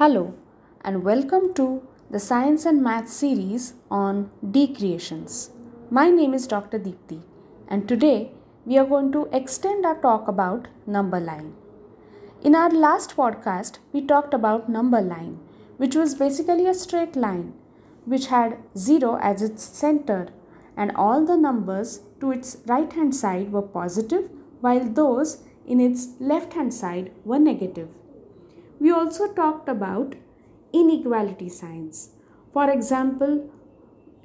Hello and welcome to the Science and Math series on decreations. My name is Dr. Deepthi and today we are going to extend our talk about number line. In our last podcast, we talked about number line, which was basically a straight line which had 0 as its center and all the numbers to its right hand side were positive while those in its left hand side were negative. We also talked about inequality signs. For example,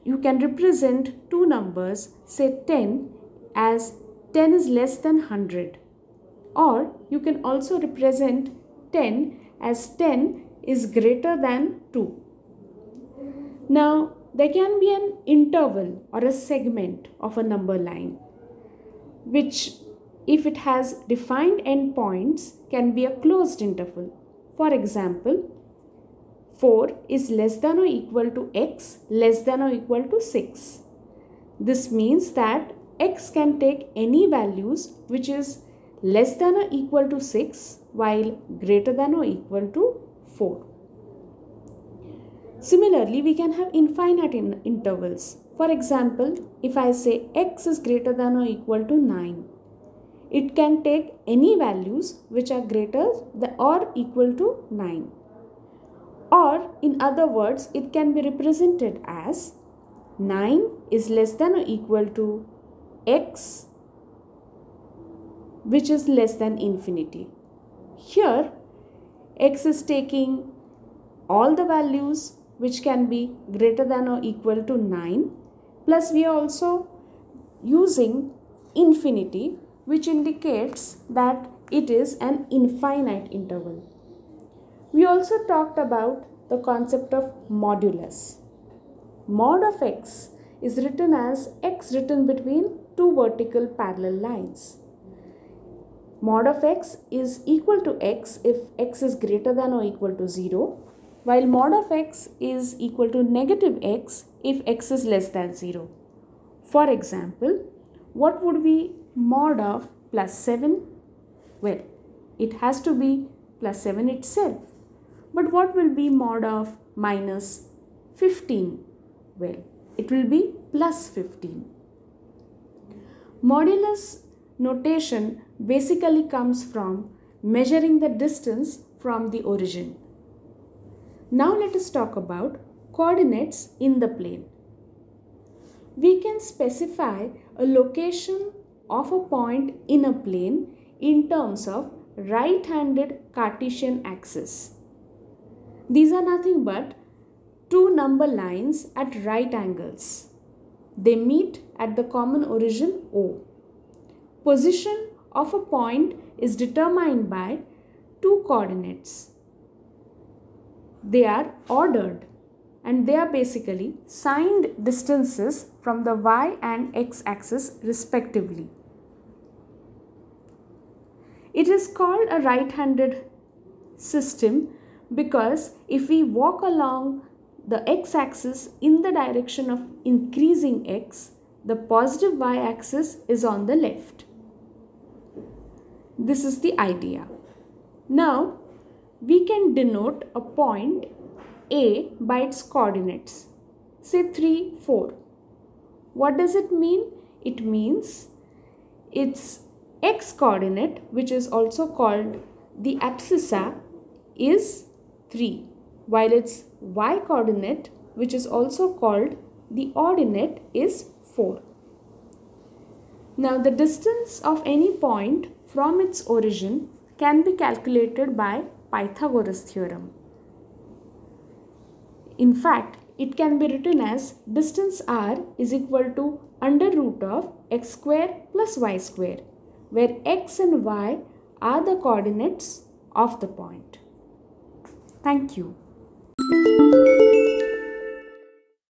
you can represent two numbers, say 10, as 10 is less than 100. Or you can also represent 10 as 10 is greater than 2. Now, there can be an interval or a segment of a number line, which, if it has defined endpoints, can be a closed interval. For example, 4 is less than or equal to x less than or equal to 6. This means that x can take any values which is less than or equal to 6 while greater than or equal to 4. Similarly, we can have infinite in intervals. For example, if I say x is greater than or equal to 9, it can take any values which are greater than or equal to 9. Or in other words, it can be represented as 9 is less than or equal to x which is less than infinity. Here x is taking all the values which can be greater than or equal to 9 plus we are also using infinity which indicates that it is an infinite interval. We also talked about the concept of modulus. Mod of x is written as x written between two vertical parallel lines. Mod of x is equal to x if x is greater than or equal to 0 while mod of x is equal to negative x if x is less than 0. For example, what would be mod of plus 7? Well, it has to be plus 7 itself. But what will be mod of minus 15? Well, it will be plus 15. Modulus notation basically comes from measuring the distance from the origin. Now let us talk about coordinates in the plane. We can specify a location of a point in a plane in terms of right-handed Cartesian axis. These are nothing but two number lines at right angles. They meet at the common origin O. Position of a point is determined by two coordinates. They are ordered and they are basically signed distances from the y and x axis respectively. It is called a right-handed system because if we walk along the x-axis in the direction of increasing x, the positive y-axis is on the left. This is the idea. Now, we can denote a point A by its coordinates, say 3, 4. What does it mean? It means its x coordinate, which is also called the abscissa, is 3, while its y coordinate, which is also called the ordinate, is 4. Now, the distance of any point from its origin can be calculated by Pythagoras theorem. In fact, it can be written as distance r is equal to under root of x square plus y square, where x and y are the coordinates of the point. Thank you.